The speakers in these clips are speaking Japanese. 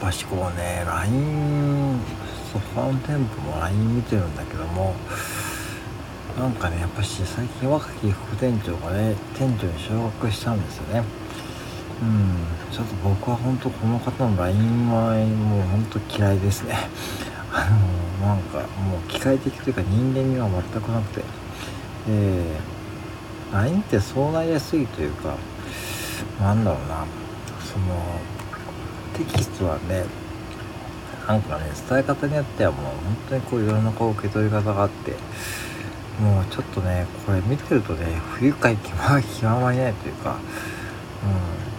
ぱしこうね LINE 他の店舗も LINE 見てるんだけどもなんかねやっぱし最近若き副店長がね店長に昇格したんですよね。うん。ちょっと僕は本当この方の LINE はもう本当嫌いですね。あのなんかもう機械的というか人間味は全くなくて。えー、LINE ってそうなりやすいというかなんだろうな。そのテキストはねなんかね伝え方によってはもう本当にこういろんなこう受け取り方があってもうちょっとねこれ見てるとね不愉快極まりないというか、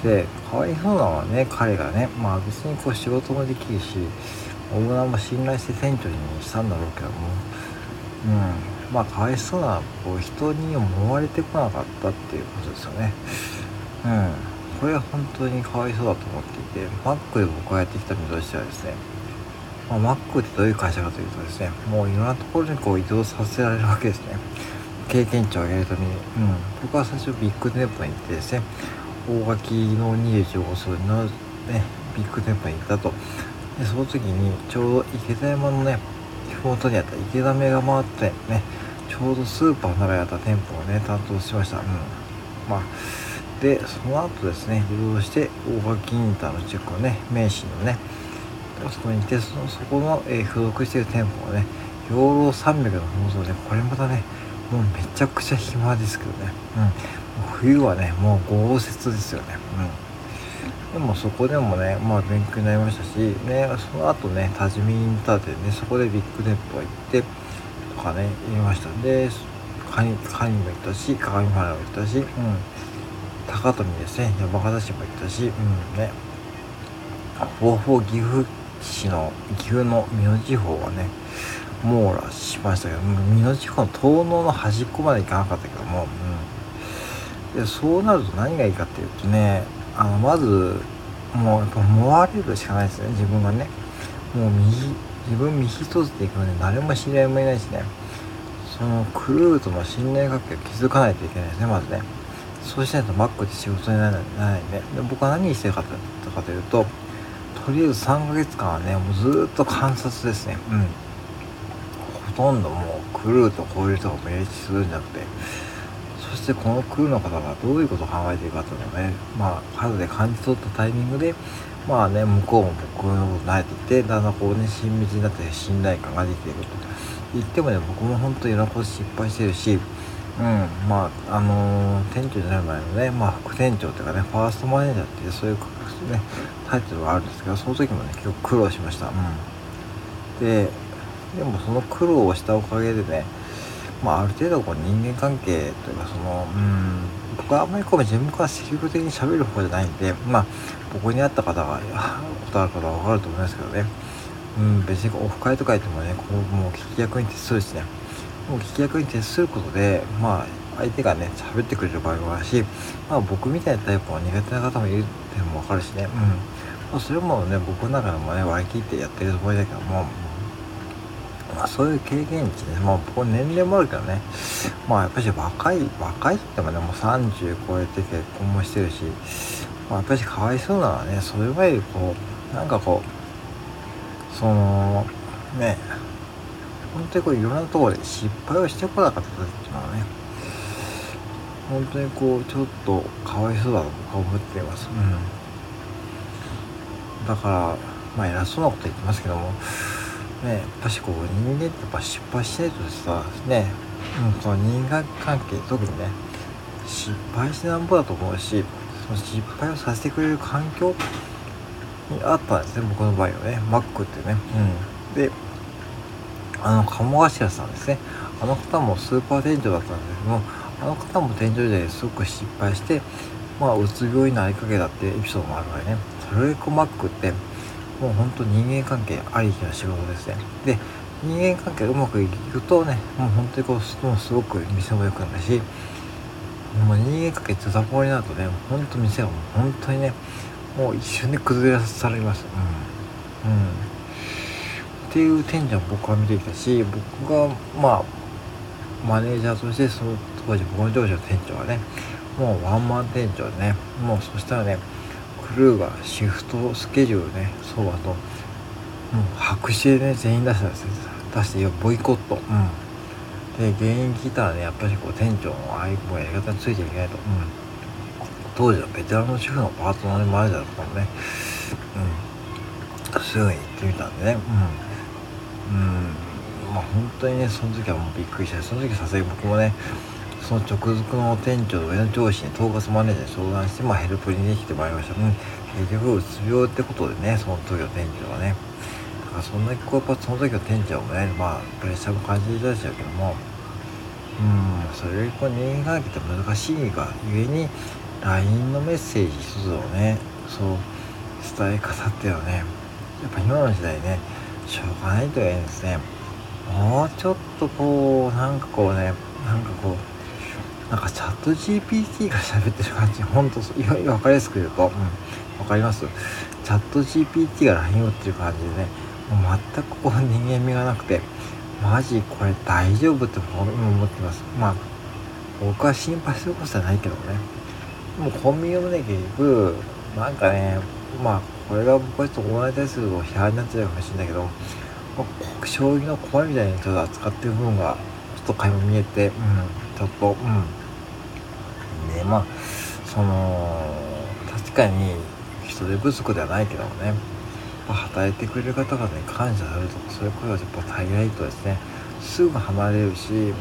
うん、でかわいそうなのはね彼がねまあ別にこう仕事もできるしオーナーも信頼して店長にしたんだろうけどもうん。まあかわいそうなこう人に思われてこなかったっていうことですよね。うん。これは本当にかわいそうだと思っていてマックで僕がやってきた身としてはですね。まあ、マックってどういう会社かというとですねもういろんなところにこう移動させられるわけですね。経験値を上げるために、うん、僕は最初ビッグ店舗に行ってですね大垣の25号線の、ね、ビッグ店舗に行ったと。でその時にちょうど池田山のね麓にあった池田目が回ってねちょうどスーパーの中にあった店舗をね担当しました。うん。まあでその後ですね移動して大垣インターのチェックをね名神のねそこにいてそのそこの、えー、付属している店舗はね養老山脈の放送でこれまたねもうめちゃくちゃ暇ですけどね、うん、冬はねもう豪雪ですよね、うん、でもそこでもねまあ勉強になりましたしねその後ね多治見インター店ねそこでビッグ店舗行ってとかね言いました。でカニカニも行ったし鏡原も行ったし、うん、高富ですね。山形市も行ったし、うんね、方法岐阜市の岐阜の美濃地方はね網羅しましたけど美濃地方の東濃の端っこまで行かなかったけども、うん、でそうなると何がいいかっていうとねあのまずもうやっぱ思われるしかないですね自分がね。もう右自分右一つで行くので誰も知り合いもいないしね。そのクルーとの信頼関係を築かないといけないですねまずね。そうしないとマックで仕事にならないんで僕は何してるかというととりあえず3ヶ月間はねもうずっと観察ですね。うん。ほとんどもうクルーと交流とかもやりするんじゃなくて。そしてこのクルーの方がどういうことを考えているかというのをねまあ肌で感じ取ったタイミングでまあね向こうも僕のこと慣れていてだんだんこうね親密になって信頼感ができていると。言ってもね僕も本当にいろんなこと失敗してるしうん、まああのー、店長じゃない前のね、まあ、副店長というかねファーストマネージャーっていうそういうねタイトルがあるんですけどその時もね結構苦労しました、うん、ででもその苦労をしたおかげでねまあある程度こう人間関係というかそのうん僕はあんまりこう自分から積極的に喋る方じゃないんでまあ僕に会った方がことある方は分かると思いますけどね。うん別にオフ会とか言ってもねこうもう聞き役に徹するしね。もう聞き役に徹することでまあ相手がね喋ってくれる場合もあるし、まあ、僕みたいなタイプは苦手な方もいるっていうのも分かるしね、うん。まあ、それもね僕の中でもね割り切ってやってるつもりだけども、まあ、そういう経験値ね、まあ、僕年齢もあるけどねまあやっぱり若い若いってもねもう30超えて結婚もしてるし、まあ、やっぱりかわいそうなのはねそれ前にこうなんかこうそのね本当にこういろんなところで失敗をしてこなかったっていうのはね本当にこうちょっとかわいそうだと僕は思っています、うん、だからまあ偉そうなこと言ってますけどもねやっぱしこう人間ってやっぱ失敗しないとさね、うん、その人間関係特にね失敗してなんぼだと思うしその失敗をさせてくれる環境にあったんですね僕の場合はね。マックってね。うん。であの鴨頭さんですね。あの方もスーパー店長だったんですけどもあの方も天井ですごく失敗してまあうつ病になりかけたっていうエピソードもあるからね。それコマックってもう本当人間関係ありきの仕事ですね。で人間関係うまくいくとねもう本当にこうもうすごく店も良くなるしもう人間関係ズタボロになるとね本当店はもう本当にねもう一瞬で崩れされます。うん。うん。っていう点じゃ僕は見てきたし僕がまあマネージャーとしてその当時僕の上司の店長はねもうワンマン店長でねもうそしたらねクルーがシフトスケジュールねそうだともう白紙でね全員出したんです出してボイコット。うん。で原因聞いたらねやっぱりこう店長のああいうやり方についていけないと、うん、当時はベテランの主婦のパートナーでマネージャーだったのね。うん。すぐに行ってみたんでね。うん。うん。まあ本当にねその時はもうびっくりしてその時さすがに僕もねその直属の店長の上の上司に統括マネージャーに相談して、まあ、ヘルプにできてまいりました。うん、結局、うつ病ってことでね、その時の店長はね。だからそんなにこう、やっぱその時の店長もね、まあ、プレッシャーも感じていたでしょうけども、うん、それよりこう人間関係って難しいがゆえに、LINE のメッセージ一つをね、そう、伝え方っていうのはね、やっぱ今の時代ね、しょうがないと言えんですね。もうちょっとこう、なんかこうね、なんかこう、なんかチャット GPT が喋ってる感じ。ほんといろいろ分かりやすく言うと、うん、分かります。チャット GPT が LINE をっていう感じでね。もう全くこう人間味がなくて。マジこれ大丈夫って今思ってます。まあ僕は心配することはないけどね。もうコンビニもね結局なんかねまあこれが僕はちょっとオンライン対数を批判になっちゃうかもしれないけどまあ将棋の駒みたいにちょっと扱ってる部分がちょっと垣間見えて、うん、ちょっとうん。でまあその確かに人手不足ではないけどもね働いてくれる方々に感謝するとかそういう声はやっぱ足りないとですね。すぐ離れるし、うん、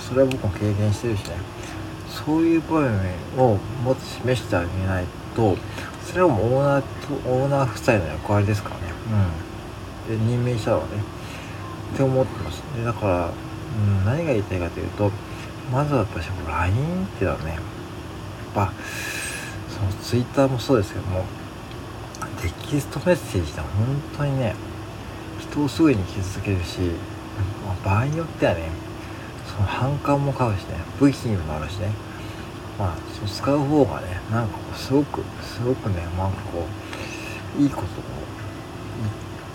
それは僕も経験してるしね。そういう場面をもっと示してあげないとそれはもうオーナーとオーナー夫妻の役割ですからね、うん、で任命したのはねって思ってます。でだから、うん、何が言いたいかというとまずはやっぱり LINE っていうのはねやっぱその Twitter もそうですけどもテキストメッセージって本当にね人をすぐに傷つけるし、まあ、場合によってはねその反感も買うしね武器にもなるしねまあその使う方がねなんかすごくすごくねなんかこういいことを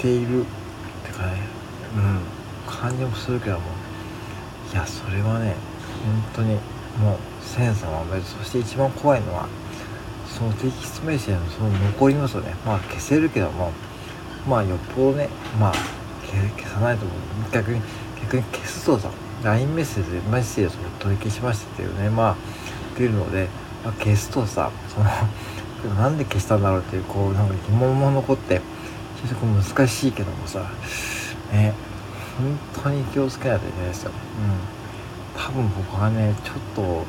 言っているってかねうん感じもするけどもいやそれはね本当にもうセンサーは別そして一番怖いのはそのテキストメッセージのその残りますよねまあ消せるけどもまあよっぽどねまあ消さないと思う。逆に逆に消すとさ LINE メッセージでメッセージを取り消しましたっていうねまあ出るので、まあ、消すとさその なんで消したんだろうっていうこうなんか疑問も残って非常に難しいけどもさね本当に気をつけないといけないですよ。うん。多分僕はねちょっと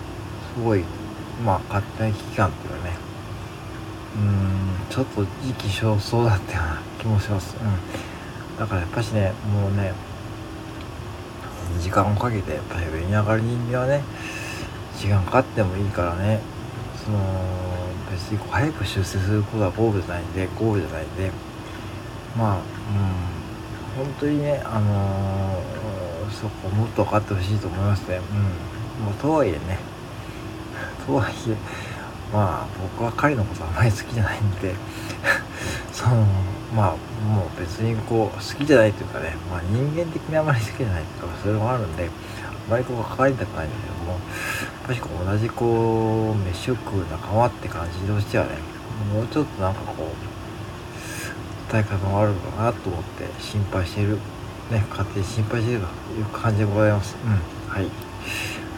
すごいまあ勝手な危機感っていうかねうんちょっと時期尚早だったような気もします。うん。だからやっぱしねもうね時間をかけてやっぱり上に上がる人間はね時間かかってもいいからね。その別に早く出世することはゴールじゃないんでゴールじゃないんで。まあうん。本当にねあのーそこもっと分かってほしいと思いますね。うん。もうとはいえね。とはいえまあ僕は彼のことあんまり好きじゃないんで。そのまあもう別にこう好きじゃないというかね、まあ、人間的にあまり好きじゃないとかそういうのもあるんで。あまりこう関わりたくないんだけどもやっぱりこう同じこう飯食う仲間って感じとしてはねもうちょっとなんかこう伝え方もあるのかなと思って心配しているね、勝手に心配しているという感じでございます。うん。はい。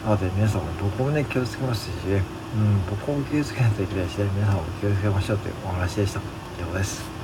なので皆さんもどこもね、気をつけますしね、うん、僕も気をつけないといけないしね、皆さんも気をつけましょうというお話でした。以上です。